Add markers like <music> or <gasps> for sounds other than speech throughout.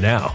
now.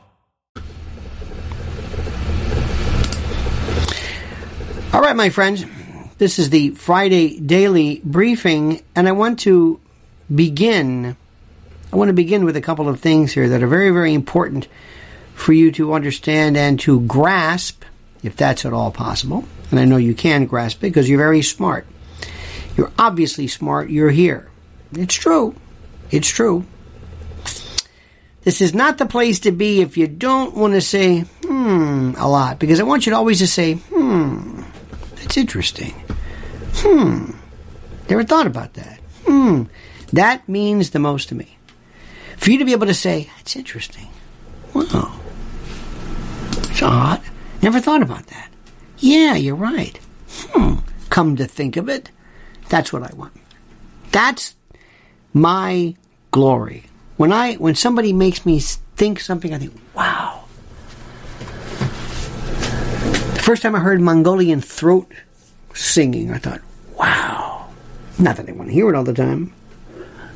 All right, my friends, this is the Friday daily briefing, and I want to begin. I want to begin with a couple of things here that are very, very important for you to understand and to grasp, if that's at all possible. And I know you can grasp it because you're very smart. You're obviously smart. You're here. It's true. It's true. This is not the place to be if you don't want to say, hmm, a lot, because I want you to always just say, hmm. That's interesting. Hmm. Never thought about that. Hmm. That means the most to me. For you to be able to say, that's interesting. Wow. It's odd. Never thought about that. Yeah, you're right. Hmm. Come to think of it, that's what I want. That's my glory. when I when somebody makes me think something, I think, wow. The first time I heard Mongolian throat singing, I thought, wow. Not that I want to hear it all the time,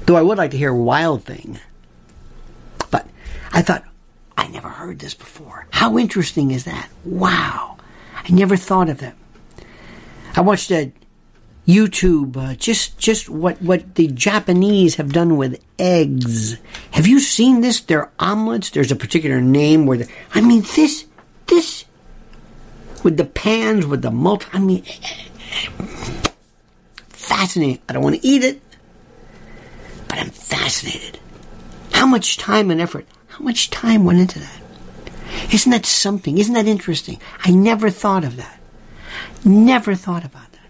though I would like to hear Wild Thing. But I thought, I never heard this before. How interesting is that? Wow. I never thought of that. I watched a YouTube, uh, just just what what the Japanese have done with eggs. Have you seen this? Their omelets. There's a particular name where the, I mean this this with the pans with the multi. I mean, fascinating. I don't want to eat it, but I'm fascinated. How much time and effort? How much time went into that? Isn't that something? Isn't that interesting? I never thought of that. Never thought about that.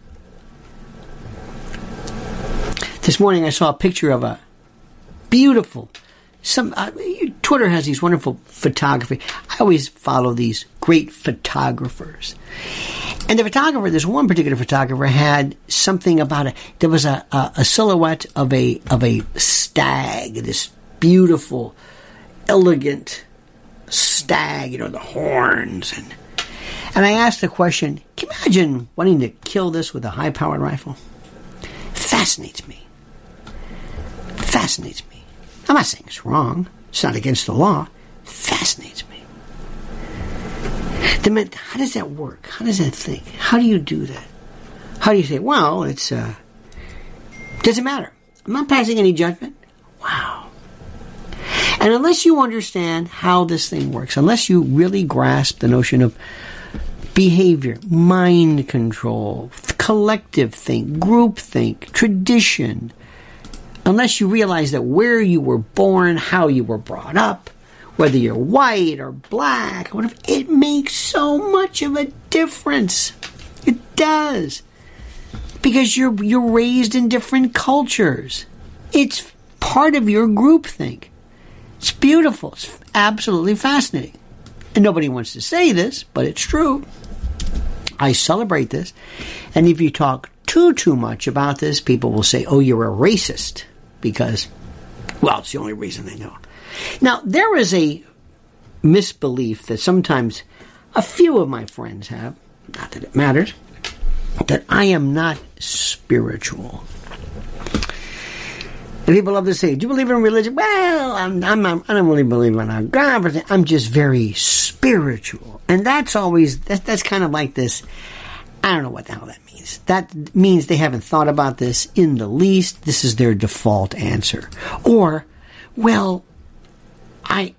This morning I saw a picture of a beautiful some uh, Twitter has these wonderful photography. I always follow these great photographers. And the photographer, this one particular photographer, had something about it. There was a, a, a silhouette of a of a stag, this beautiful, elegant stag, you know, the horns and and I asked the question, can you imagine wanting to kill this with a high powered rifle? Fascinates me fascinates me. I'm not saying it's wrong. It's not against the law. It fascinates me. The how does that work? How does that think? How do you do that? How do you say, well, it's, uh, doesn't matter. I'm not passing any judgment. Wow. And unless you understand how this thing works, unless you really grasp the notion of behavior, mind control, collective think, group think, tradition, unless you realize that where you were born, how you were brought up, whether you're white or black, whatever, it makes so much of a difference. It does. Because you're you're raised in different cultures. It's part of your group think. It's beautiful. It's absolutely fascinating. And nobody wants to say this, but it's true. I celebrate this. And if you talk too too much about this, people will say, "Oh, you're a racist." Because, well, it's the only reason they know. Now, there is a misbelief that sometimes a few of my friends have, not that it matters, that I am not spiritual. And people love to say, "Do you believe in religion?" Well, I'm, I'm, I'm I do not really believe in God, but I'm just very spiritual, and that's always that, that's kind of like this. I don't know what the hell that means. That means they haven't thought about this in the least. This is their default answer. Or, well, I,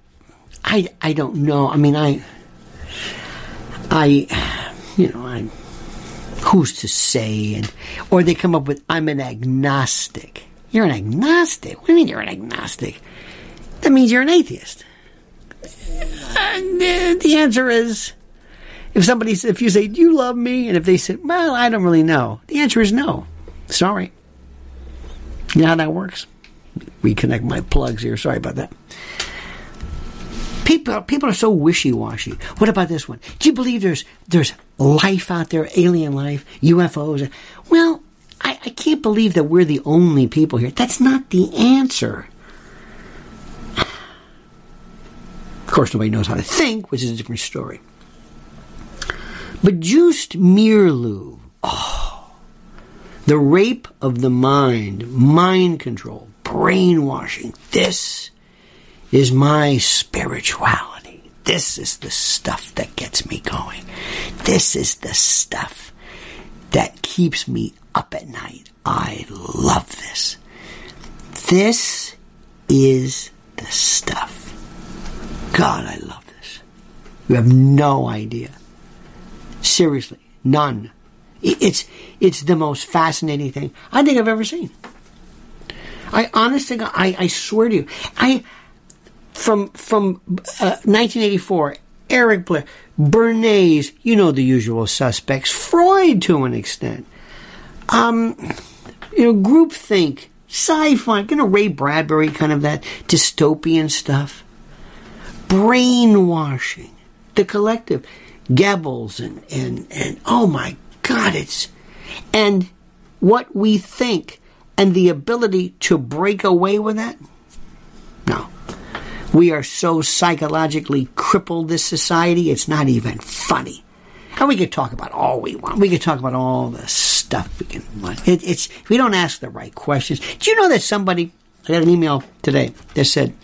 I, I don't know. I mean, I, I, you know, I, who's to say? And, or they come up with, I'm an agnostic. You're an agnostic? What do you mean you're an agnostic? That means you're an atheist. And uh, the answer is, if somebody, if you say, "Do you love me?" and if they say, "Well, I don't really know," the answer is no. Sorry. You know how that works? Reconnect my plugs here. Sorry about that. People, people are so wishy-washy. What about this one? Do you believe there's there's life out there, alien life, UFOs? Well, I, I can't believe that we're the only people here. That's not the answer. Of course, nobody knows how to think, which is a different story. But Joost Meerloo, oh, the rape of the mind, mind control, brainwashing. This is my spirituality. This is the stuff that gets me going. This is the stuff that keeps me up at night. I love this. This is the stuff. God, I love this. You have no idea. Seriously, none. It's it's the most fascinating thing I think I've ever seen. I honestly, I, I swear to you, I from from uh, 1984, Eric Blair, Bernays, you know the usual suspects, Freud to an extent, um, you know, groupthink, sci-fi, you know, Ray Bradbury, kind of that dystopian stuff, brainwashing, the collective. Goebbels and, and, and oh my God, it's, and what we think and the ability to break away with that? No. We are so psychologically crippled, this society, it's not even funny. And we could talk about all we want. We could talk about all the stuff we can want. It, it's, we don't ask the right questions. Do you know that somebody, I got an email today that said,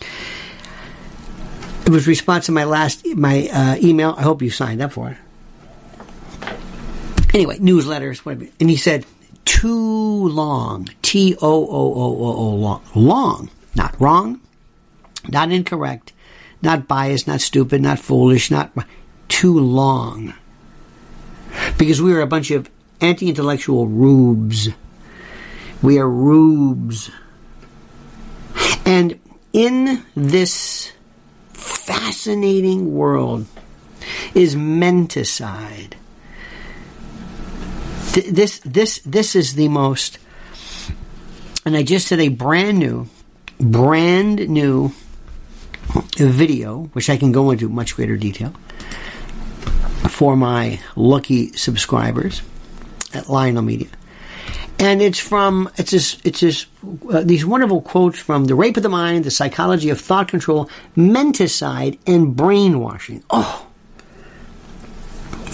it was response to my last, my uh, email. I hope you signed up for it. Anyway, newsletters, whatever. And he said, too long. T O O O O O long. Long. Not wrong, not incorrect, not biased, not stupid, not foolish, not too long. Because we are a bunch of anti intellectual rubes. We are rubes. And in this fascinating world is menticide. This, this, this is the most, and I just did a brand new, brand new video, which I can go into much greater detail, for my lucky subscribers at Lionel Media. And it's from it's this it's this uh, these wonderful quotes from the rape of the mind, the psychology of thought control, menticide, and brainwashing. Oh,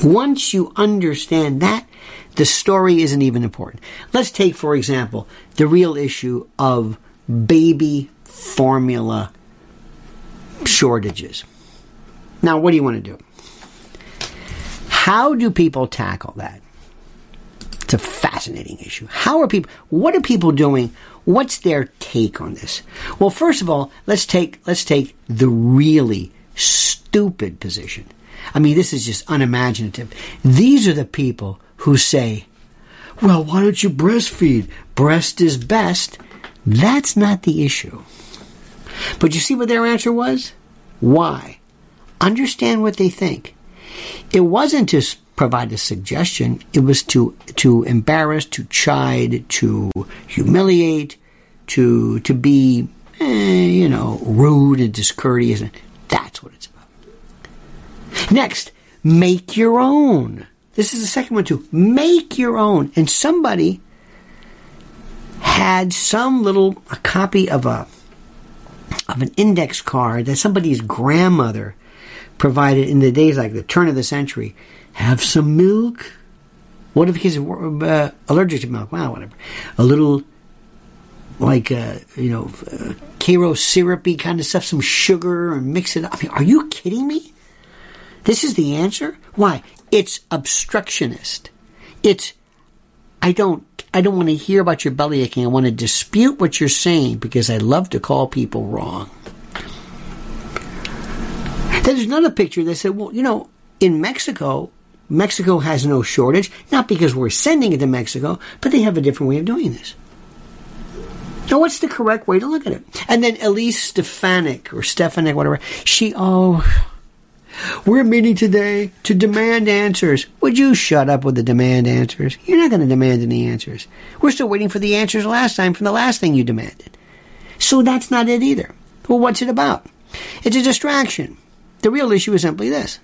once you understand that, the story isn't even important. Let's take, for example, the real issue of baby formula shortages. Now, what do you want to do? How do people tackle that? It's a fascinating issue. How are people, what are people doing? What's their take on this? Well, first of all, let's take, let's take the really stupid position. I mean, this is just unimaginative. These are the people who say, well, why don't you breastfeed? Breast is best. That's not the issue. But you see what their answer was? Why? Understand what they think. It wasn't to provide a suggestion, it was to, to embarrass, to chide, to humiliate, to, to be, eh, you know, rude and discourteous. That's what it's about. Next, make your own. This is the second one too. Make your own. And somebody had some little a copy of a of an index card that somebody's grandmother provided in the days like the turn of the century. Have some milk. What if he's uh, allergic to milk? Wow, whatever. A little like uh, you know, uh, Karo syrupy kind of stuff, some sugar, and mix it up. I mean, are you kidding me? This is the answer? Why? It's obstructionist. It's I don't I don't want to hear about your belly aching. I want to dispute what you're saying because I love to call people wrong. There's another picture that said, well, you know, in Mexico, Mexico has no shortage, not because we're sending it to Mexico, but they have a different way of doing this. Now, what's the correct way to look at it? And then Elise Stefanik, or Stefanik, whatever, she, oh, we're meeting today to demand answers. Would you shut up with the demand answers? You're not going to demand any answers. We're still waiting for the answers last time from the last thing you demanded. So that's not it either. Well, what's it about? It's a distraction. The real issue is simply this.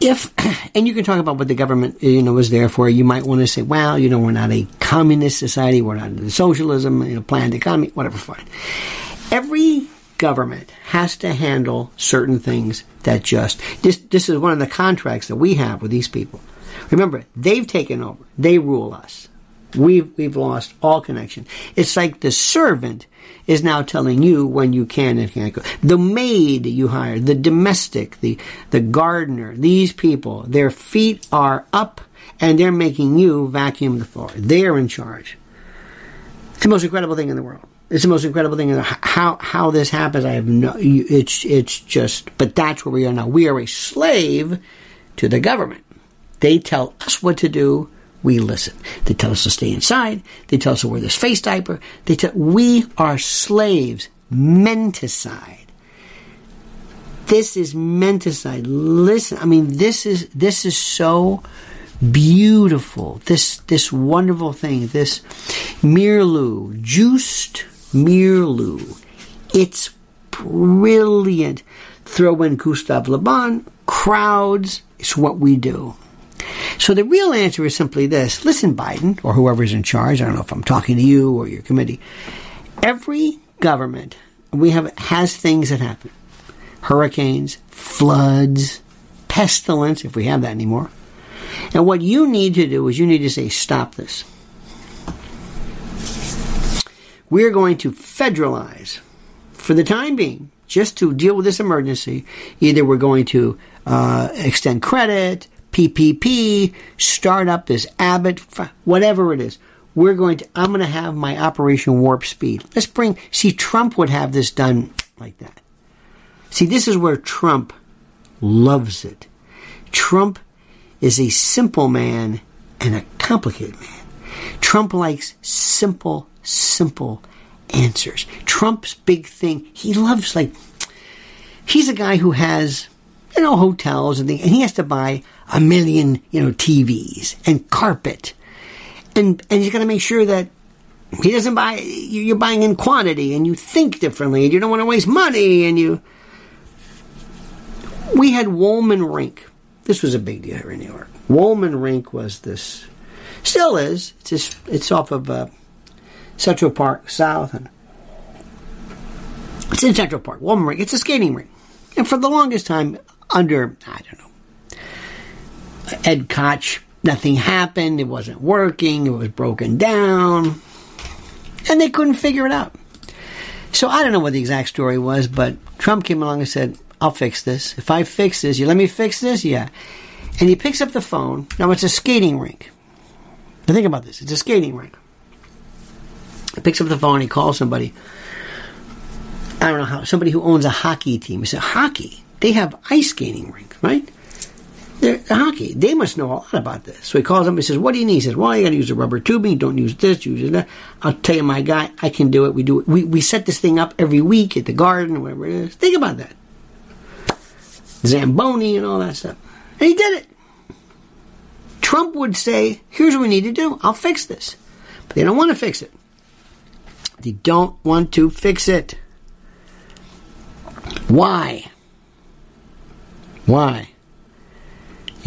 If, <clears throat> and you can talk about what the government, you know, was there for, you might want to say, well, you know, we're not a communist society, we're not a socialism, you know, planned economy, whatever, fine. Every government has to handle certain things that just this this is one of the contracts that we have with these people. Remember, they've taken over. They rule us. We've we've lost all connection. It's like the servant is now telling you when you can and can't go. The maid you hire, the domestic, the the gardener, these people, their feet are up and they're making you vacuum the floor. They're in charge. It's the most incredible thing in the world. It's the most incredible thing. How how this happens, I have no. It's it's just. But that's where we are now. We are a slave to the government. They tell us what to do. We listen. They tell us to stay inside. They tell us to wear this face diaper. They tell we are slaves. Menticide. This is menticide. Listen. I mean, this is this is so beautiful. This this wonderful thing. This Meerloo Joost Meerloo. It's brilliant. Throw in Gustave Le Bon, crowds, it's what we do. So the real answer is simply this. Listen, Biden, or whoever's in charge, I don't know if I'm talking to you or your committee. Every government we have has things that happen. Hurricanes, floods, pestilence, if we have that anymore. And what you need to do is you need to say, stop this. We're going to federalize, for the time being, just to deal with this emergency. Either we're going to uh, extend credit, PPP, start up this Abbott, whatever it is. We're going to, I'm going to have my Operation Warp Speed. Let's bring, see, Trump would have this done like that. See, this is where Trump loves it. Trump is a simple man and a complicated man. Trump likes simple, simple answers. Trump's big thing, he loves like he's a guy who has you know hotels and things, and he has to buy a million you know TVs and carpet, and and he's got to make sure that he doesn't buy you're buying in quantity and you think differently and you don't want to waste money and you. We had Wollman Rink. This was a big deal here in New York. Wollman Rink was this, still is. It's just, it's off of uh, Central Park South, and it's in Central Park. Wollman Rink. It's a skating rink, and for the longest time, under I don't know Ed Koch, nothing happened. It wasn't working. It was broken down, and they couldn't figure it out. So I don't know what the exact story was, but Trump came along and said, "I'll fix this. If I fix this, you let me fix this, yeah." And he picks up the phone. Now it's a skating rink. Now think about this. It's a skating rink. He picks up the phone, he calls somebody. I don't know how, somebody who owns a hockey team. He said, Hockey? They have ice skating rinks, right? They're, hockey. They must know a lot about this. So he calls him. He says, "What do you need?" He says, "Well, you got to use a rubber tubing. Don't use this. Use that." I'll tell you, my guy, I can do it. We do it. We we set this thing up every week at the garden or whatever it is. Think about that. Zamboni and all that stuff. And he did it. Trump would say, "Here's what we need to do. I'll fix this," but they don't want to fix it. They don't want to fix it. Why? Why?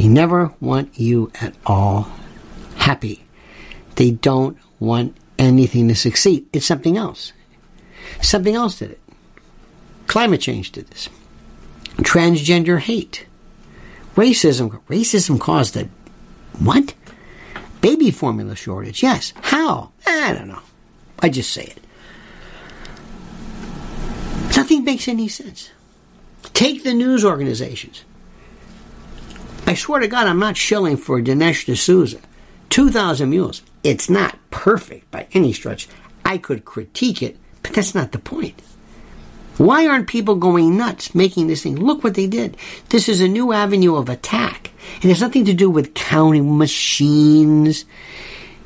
They never want you at all happy. They don't want anything to succeed. It's something else. Something else did it. Climate change did this. Transgender hate. Racism. Racism caused the what? Baby formula shortage. Yes. How? I don't know. I just say it. Nothing makes any sense. Take the news organizations. I swear to God, I'm not shilling for Dinesh D'Souza. 2,000 Mules. It's not perfect by any stretch. I could critique it, but that's not the point. Why aren't people going nuts making this thing? Look what they did. This is a new avenue of attack. It has nothing to do with counting machines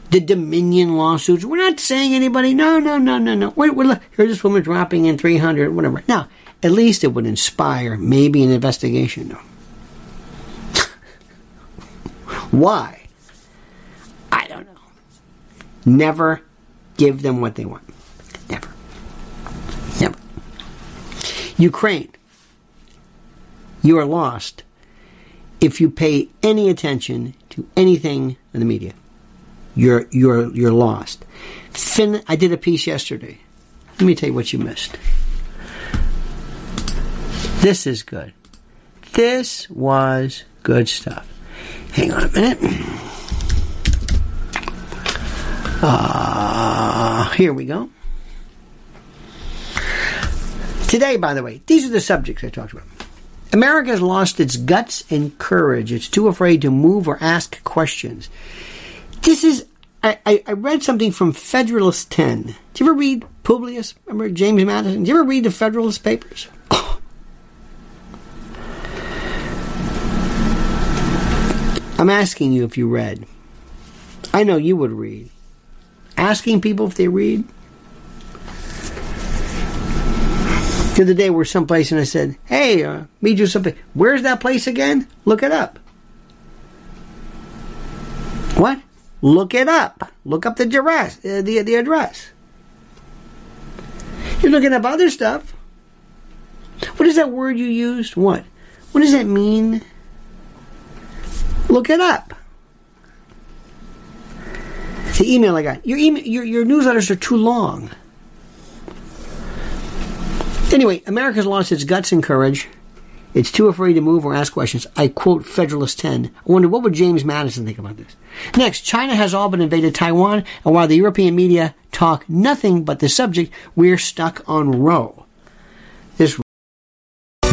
the Dominion lawsuits. We're not saying anybody, no, no, no, no, no. We're, here's this woman dropping in 300, whatever. Now, at least it would inspire maybe an investigation. Why? I don't know. Never give them what they want. Never. Never. Ukraine. You are lost if you pay any attention to anything in the media you're you're you're lost. Fin- I did a piece yesterday. Let me tell you what you missed. This is good. This was good stuff. Hang on a minute. Uh, here we go. Today, by the way, these are the subjects I talked about. America has lost its guts and courage. It's too afraid to move or ask questions. This is, I, I, I read something from Federalist 10. Did you ever read Publius? Remember James Madison? Did you ever read the Federalist Papers? <laughs> I'm asking you if you read. I know you would read. Asking people if they read. The other day we're someplace and I said, "Hey, uh, meet you something. Where's that place again? Look it up." What? Look it up. Look up the address. Uh, the the address. You're looking up other stuff. What is that word you used? What? What does that mean? Look it up. The email I got. Your email, your, your newsletters are too long. Anyway, America's lost its guts and courage. It's too afraid to move or ask questions. I quote Federalist 10. I wonder what would James Madison think about this. Next, China has all but invaded Taiwan, and while the European media talk nothing but the subject, we're stuck on Roe. This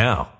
now.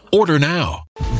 Order now.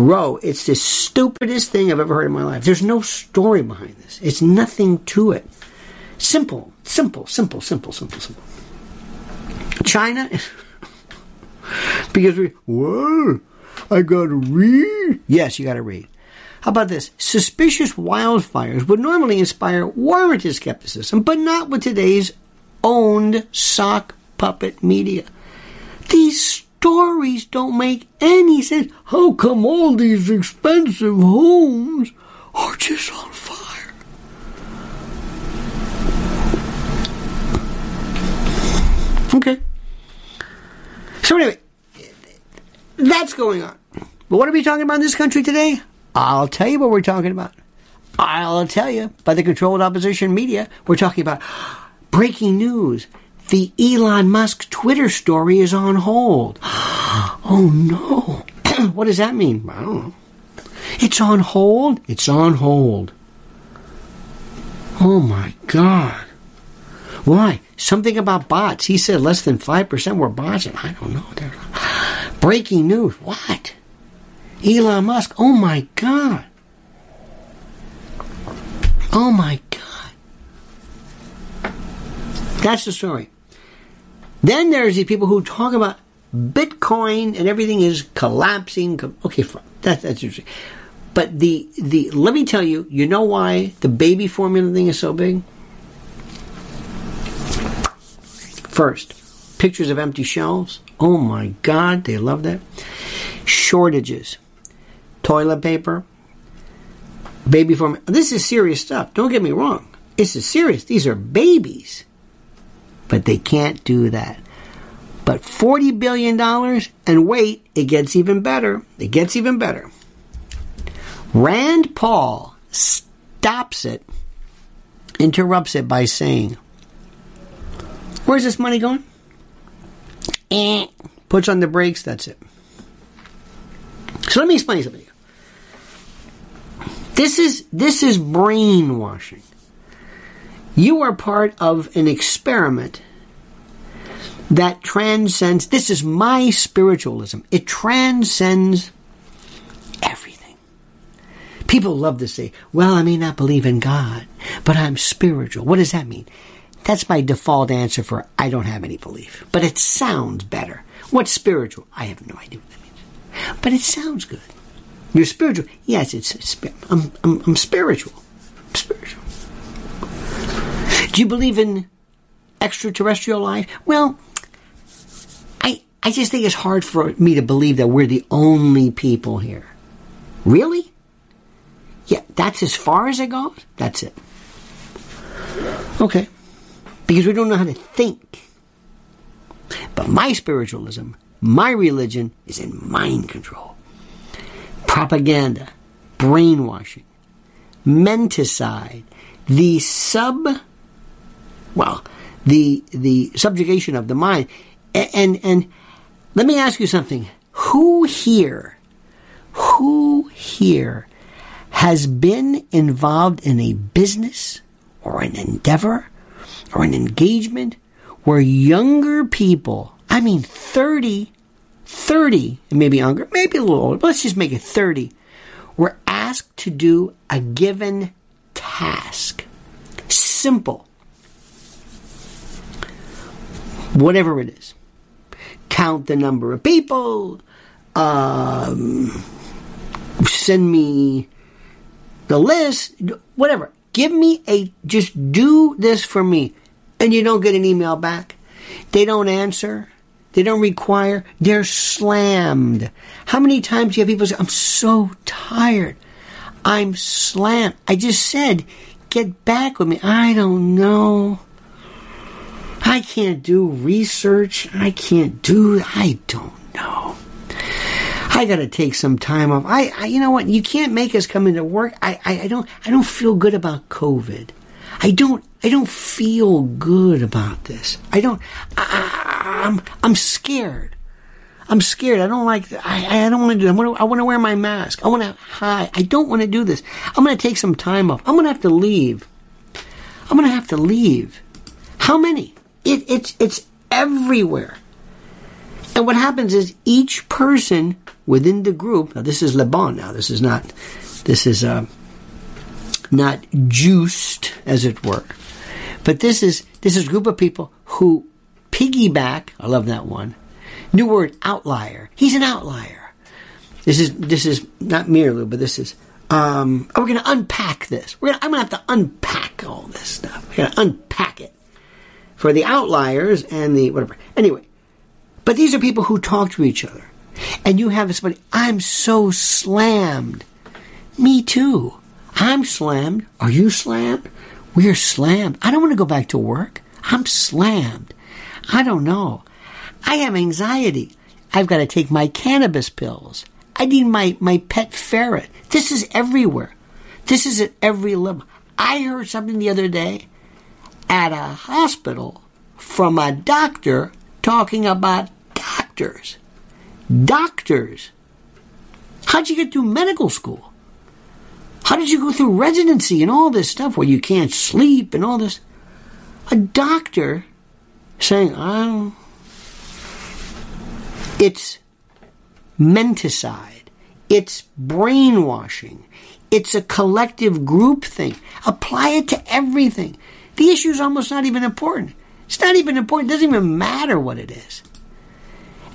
Roe, it's the stupidest thing I've ever heard in my life. There's no story behind this. It's nothing to it. Simple, simple, simple, simple, simple, simple. China, <laughs> because we, whoa, I gotta read. Yes, you gotta read. How about this? Suspicious wildfires would normally inspire warranted skepticism, but not with today's owned sock puppet media. These stories don't make any sense. How come all these expensive homes are just on fire? Okay. So anyway, that's going on. But what are we talking about in this country today? I'll tell you what we're talking about. I'll tell you. By the controlled opposition media, we're talking about breaking news. The Elon Musk Twitter story is on hold. <gasps> Oh no. <clears throat> what does that mean? I don't know. It's on hold? It's on hold. Oh my God. Why? Something about bots. He said less than 5% were bots. And I don't know. <sighs> Breaking news. What? Elon Musk. Oh my God. Oh my God. That's the story. Then there's the people who talk about Bitcoin and everything is collapsing. Okay, fine. That, that's interesting. But the the let me tell you, you know why the baby formula thing is so big? First, pictures of empty shelves. Oh my God, they love that. Shortages, toilet paper, baby formula. This is serious stuff. Don't get me wrong. This is serious. These are babies. But they can't do that. But $40 billion, and wait, it gets even better. It gets even better. Rand Paul stops it, interrupts it by saying, Where's this money going? Eh. Puts on the brakes, that's it. So let me explain something. This is this is brainwashing. You are part of an experiment that transcends this is my spiritualism. It transcends everything. People love to say, "Well, I may not believe in God, but I'm spiritual." What does that mean? That's my default answer for I don't have any belief. But it sounds better. What's spiritual? I have no idea what that means. But it sounds good. You're spiritual. Yes, it's, it's I'm, I'm, I'm spiritual. I'm spiritual. Do you believe in extraterrestrial life? Well, I I just think it's hard for me to believe that we're the only people here. Really? Yeah, that's as far as it goes? That's it. Okay because we don't know how to think. But my spiritualism, my religion is in mind control, propaganda, brainwashing, menticide, the sub, well, the the subjugation of the mind, and and, and let me ask you something: Who here, who here, has been involved in a business or an endeavor or an engagement where younger people, I mean 30, 30, and maybe younger, maybe a little older, but let's just make it 30, were asked to do a given task. Simple. Whatever it is. Count the number of people, um, send me the list, whatever. Give me a, just do this for me and you don't get an email back. They don't answer. They don't require. They're slammed. How many times do you have people say, I'm so tired. I'm slammed. I just said, get back with me. I don't know. I can't do research. I can't do, I don't know. I got to take some time off. I, I, you know what? You can't make us come into work. I, I, I don't, I don't feel good about COVID. I don't I don't feel good about this. I don't I, am I'm, I'm scared. I'm scared. I don't like I I don't want to do I want to I want to wear my mask. I want to hide. I don't want to do this. I'm going to take some time off. I'm going to have to leave. I'm going to have to leave. How many? It, it's it's everywhere. And what happens is each person within the group. Now this is Le Bon. Now this is not. This is uh, not juiced, as it were. But this is this is a group of people who piggyback. I love that one. New word outlier. He's an outlier. This is this is not merely, but this is. Um, we're going to unpack this. We're gonna, I'm going to have to unpack all this stuff. We're going to unpack it for the outliers and the whatever. Anyway, but these are people who talk to each other, and you have somebody. I'm so slammed. Me too. I'm slammed. Are you slammed? We're slammed. I don't want to go back to work. I'm slammed. I don't know. I have anxiety. I've got to take my cannabis pills. I need my, my pet ferret. This is everywhere. This is at every level. I heard something the other day at a hospital from a doctor talking about doctors. Doctors. How'd you get through medical school? How did you go through residency and all this stuff where you can't sleep and all this? A doctor saying, oh, it's menticide, it's brainwashing, it's a collective group thing. Apply it to everything. The issue is almost not even important. It's not even important. It doesn't even matter what it is.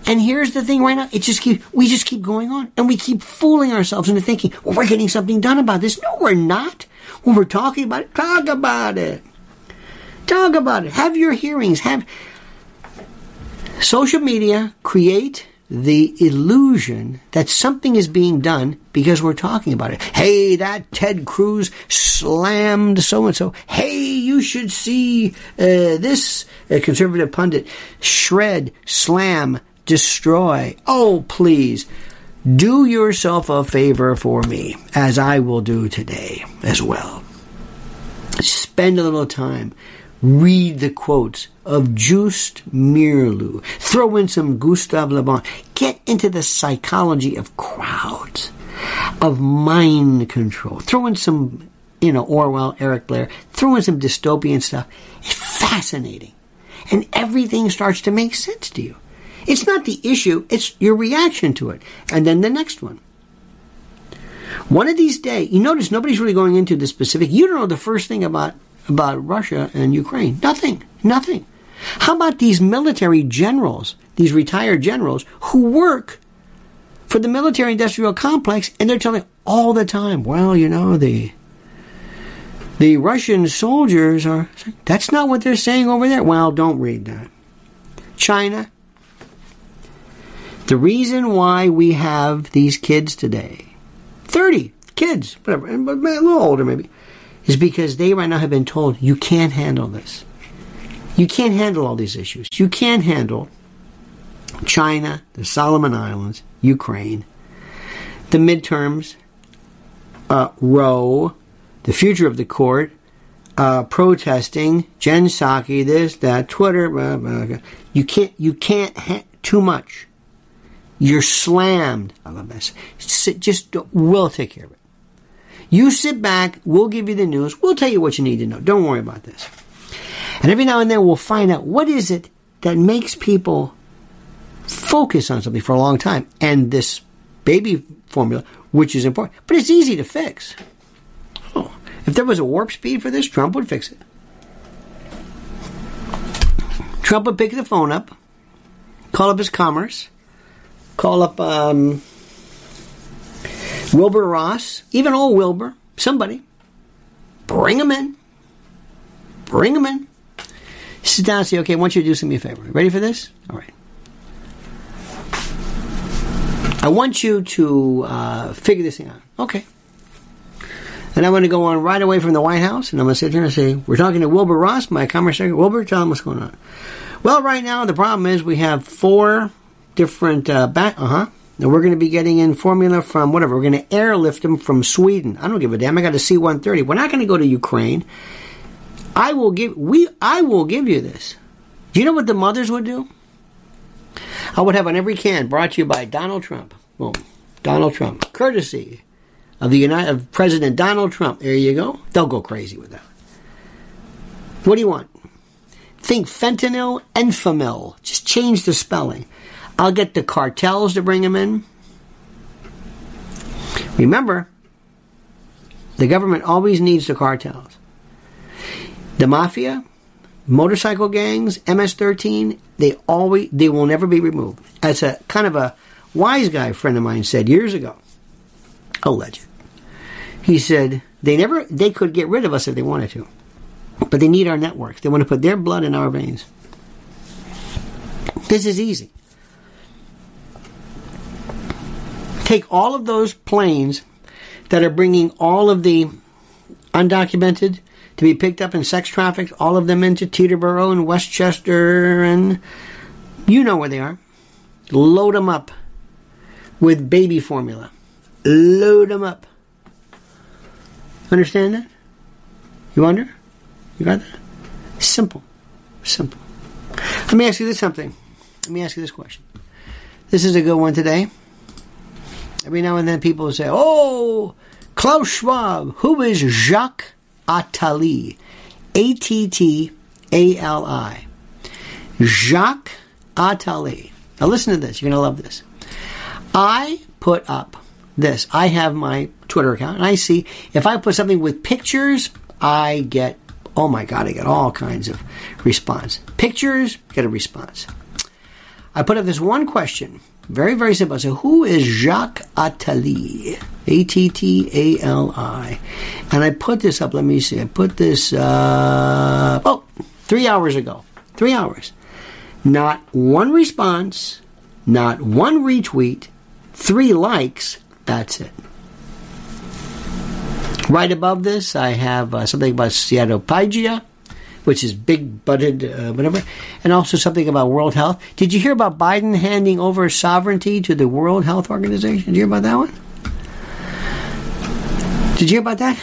And here's the thing right now, it just keep we just keep going on and we keep fooling ourselves into thinking, well, we're getting something done about this. No, we're not. When we're talking about it, talk about it. Talk about it. Have your hearings. Have social media create the illusion that something is being done because we're talking about it. Hey, that Ted Cruz slammed so and so. Hey, you should see uh, this uh, conservative pundit shred, slam, destroy. Oh, please. Do yourself a favor for me, as I will do today as well. Spend a little time Read the quotes of Joost Meerloo. Throw in some Gustave Le Bon. Get into the psychology of crowds, of mind control. Throw in some, you know, Orwell, Eric Blair. Throw in some dystopian stuff. It's fascinating. And everything starts to make sense to you. It's not the issue, it's your reaction to it. And then the next one. One of these days, you notice nobody's really going into the specific. You don't know the first thing about about Russia and Ukraine? Nothing. Nothing. How about these military generals, these retired generals who work for the military industrial complex and they're telling all the time, well, you know, the the Russian soldiers are that's not what they're saying over there. Well, don't read that. China. The reason why we have these kids today, 30 kids, whatever, a little older maybe, is because they right now have been told you can't handle this. You can't handle all these issues. You can't handle China, the Solomon Islands, Ukraine, the midterms, uh, Roe, the future of the court, uh, protesting, Jen Psaki, this, that, Twitter. Blah, blah, blah. You can't. You can't. Ha- too much. You're slammed. I love this. Just we'll take care of it. You sit back, we'll give you the news, we'll tell you what you need to know. Don't worry about this. And every now and then we'll find out what is it that makes people focus on something for a long time. And this baby formula, which is important, but it's easy to fix. Oh, if there was a warp speed for this, Trump would fix it. Trump would pick the phone up, call up his commerce, call up um, Wilbur Ross, even old Wilbur, somebody, bring him in. Bring him in. Sit down and say, okay, I want you to do me a favor. Ready for this? All right. I want you to uh, figure this thing out. Okay. And I'm going to go on right away from the White House, and I'm going to sit there and say, we're talking to Wilbur Ross, my Commerce Secretary. Wilbur, tell him what's going on. Well, right now, the problem is we have four different uh, back. Uh huh. And we're going to be getting in formula from whatever. We're going to airlift them from Sweden. I don't give a damn. I got a C-130. We're not going to go to Ukraine. I will give we. I will give you this. Do you know what the mothers would do? I would have on every can brought to you by Donald Trump. Boom, Donald Trump, courtesy of the United of President Donald Trump. There you go. They'll go crazy with that. What do you want? Think fentanyl, enfamil. Just change the spelling. I'll get the cartels to bring them in. Remember, the government always needs the cartels. The mafia, motorcycle gangs, MS-13, they always they will never be removed. As a kind of a wise guy friend of mine said years ago, a legend. He said they never they could get rid of us if they wanted to, but they need our networks. They want to put their blood in our veins. This is easy. take all of those planes that are bringing all of the undocumented to be picked up and sex trafficked, all of them into Teterboro and Westchester, and you know where they are. Load them up with baby formula. Load them up. Understand that? You under? You got that? Simple. Simple. Let me ask you this something. Let me ask you this question. This is a good one today. Every now and then people say, oh, Klaus Schwab. Who is Jacques Attali? A T T A L I. Jacques Attali. Now listen to this. You're going to love this. I put up this. I have my Twitter account, and I see if I put something with pictures, I get, oh my God, I get all kinds of response. Pictures, get a response. I put up this one question. Very, very simple. So, who is Jacques Attali? A-T-T-A-L-I. And I put this up, let me see. I put this, uh, oh, three hours ago. Three hours. Not one response, not one retweet, three likes. That's it. Right above this, I have uh, something about steatopygia, which is big butted, uh, whatever, and also something about World Health. Did you hear about Biden handing over sovereignty to the World Health Organization? Did you hear about that one? Did you hear about that?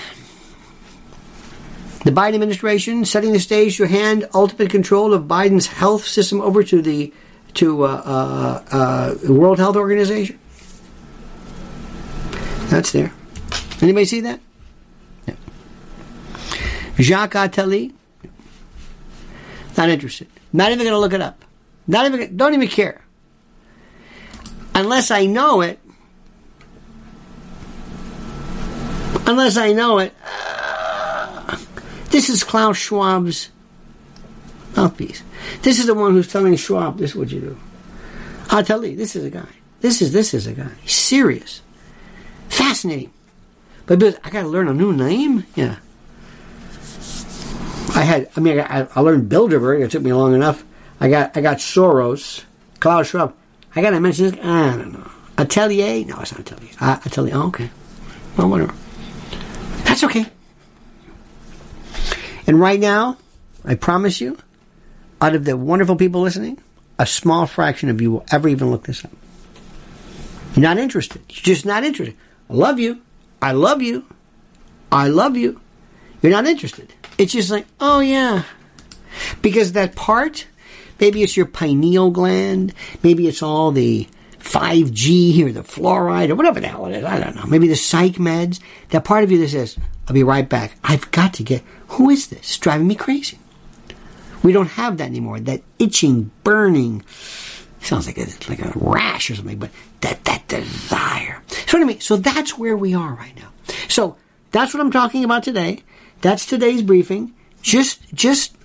The Biden administration setting the stage to hand ultimate control of Biden's health system over to the to uh, uh, uh, World Health Organization. That's there. Anybody see that? Yeah. Jacques Attali. Not interested. Not even going to look it up. Not even. Don't even care. Unless I know it. Unless I know it. Uh, this is Klaus Schwab's mouthpiece. This is the one who's telling Schwab, this is what you do. I'll tell you, this is a guy. This is this is a guy. He's serious. Fascinating. But, but I gotta learn a new name? Yeah. I had I mean I, I learned Bilderberg, it took me long enough. I got I got Soros, Klaus Schwab. I gotta mention this I don't know. Atelier? No, it's not Atelier. Uh, Atelier, oh, okay. Well whatever. That's okay. And right now, I promise you, out of the wonderful people listening, a small fraction of you will ever even look this up. You're not interested. You're just not interested. I love you. I love you. I love you. You're not interested. It's just like, oh yeah. Because that part, maybe it's your pineal gland, maybe it's all the 5G or the fluoride or whatever the hell it is. I don't know. Maybe the psych meds. That part of you that says, I'll be right back. I've got to get, who is this? It's driving me crazy. We don't have that anymore. That itching, burning, sounds like a, like a rash or something, but that, that desire. So anyway, so that's where we are right now. So that's what I'm talking about today. That's today's briefing. Just, just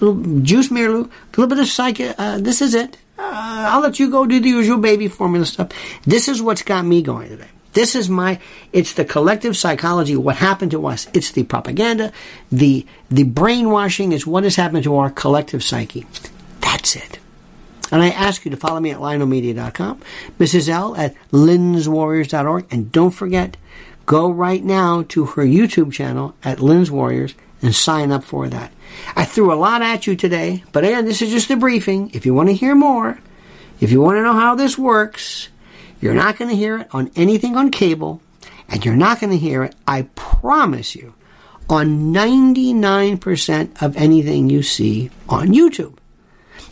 Joost Meerloo, a little bit of psych. Uh, this is it. Uh, I'll let you go do the usual baby formula stuff. This is what's got me going today. This is my, it's the collective psychology, what happened to us. It's the propaganda, the, the brainwashing is what has happened to our collective psyche. That's it. And I ask you to follow me at lionelmedia.com, Mrs. L at lynnswarriors.org, and don't forget, go right now to her YouTube channel at Lynn's Warriors and sign up for that. I threw a lot at you today, but again, this is just a briefing. If you want to hear more, if you want to know how this works, you're not going to hear it on anything on cable, and you're not going to hear it, I promise you, on 99% of anything you see on YouTube.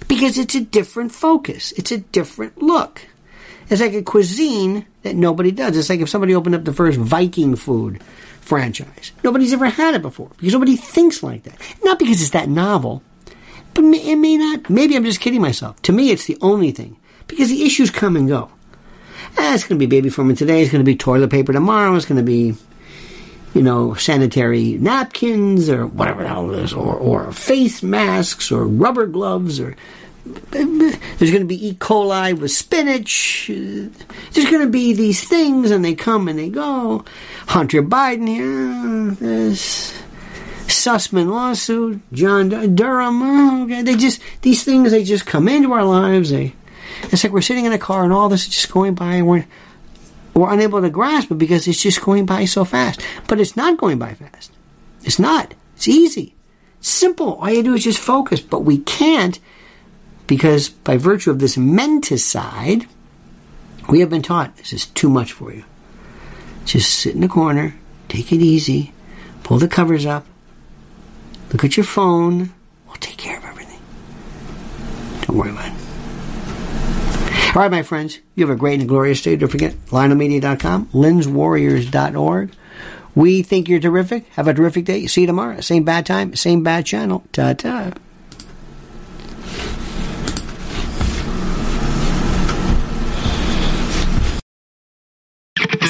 Because it's a different focus, it's a different look. It's like a cuisine that nobody does. It's like if somebody opened up the first Viking food franchise. Nobody's ever had it before because nobody thinks like that. Not because it's that novel, but it may not. Maybe I'm just kidding myself. To me, it's the only thing because the issues come and go. Eh, it's going to be baby formula today. It's going to be toilet paper tomorrow. It's going to be, you know, sanitary napkins or whatever the hell it is, or, or face masks or rubber gloves or there's going to be E. coli with spinach. There's going to be these things, and they come and they go. Hunter Biden here. This Sussmann lawsuit. John Durham. Oh, okay. They just these things. They just come into our lives. They it's like we're sitting in a car and all this is just going by and we're, we're unable to grasp it because it's just going by so fast. But it's not going by fast. It's not. It's easy. It's simple. All you do is just focus. But we can't because by virtue of this menticide, we have been taught this is too much for you. Just sit in the corner, take it easy, pull the covers up, look at your phone. We'll take care of everything. Don't worry about it. All right, my friends, you have a great and glorious day. Don't forget, lionelmedia.com, lynnswarriors.org. We think you're terrific. Have a terrific day. See you tomorrow. Same bad time, same bad channel. Ta ta.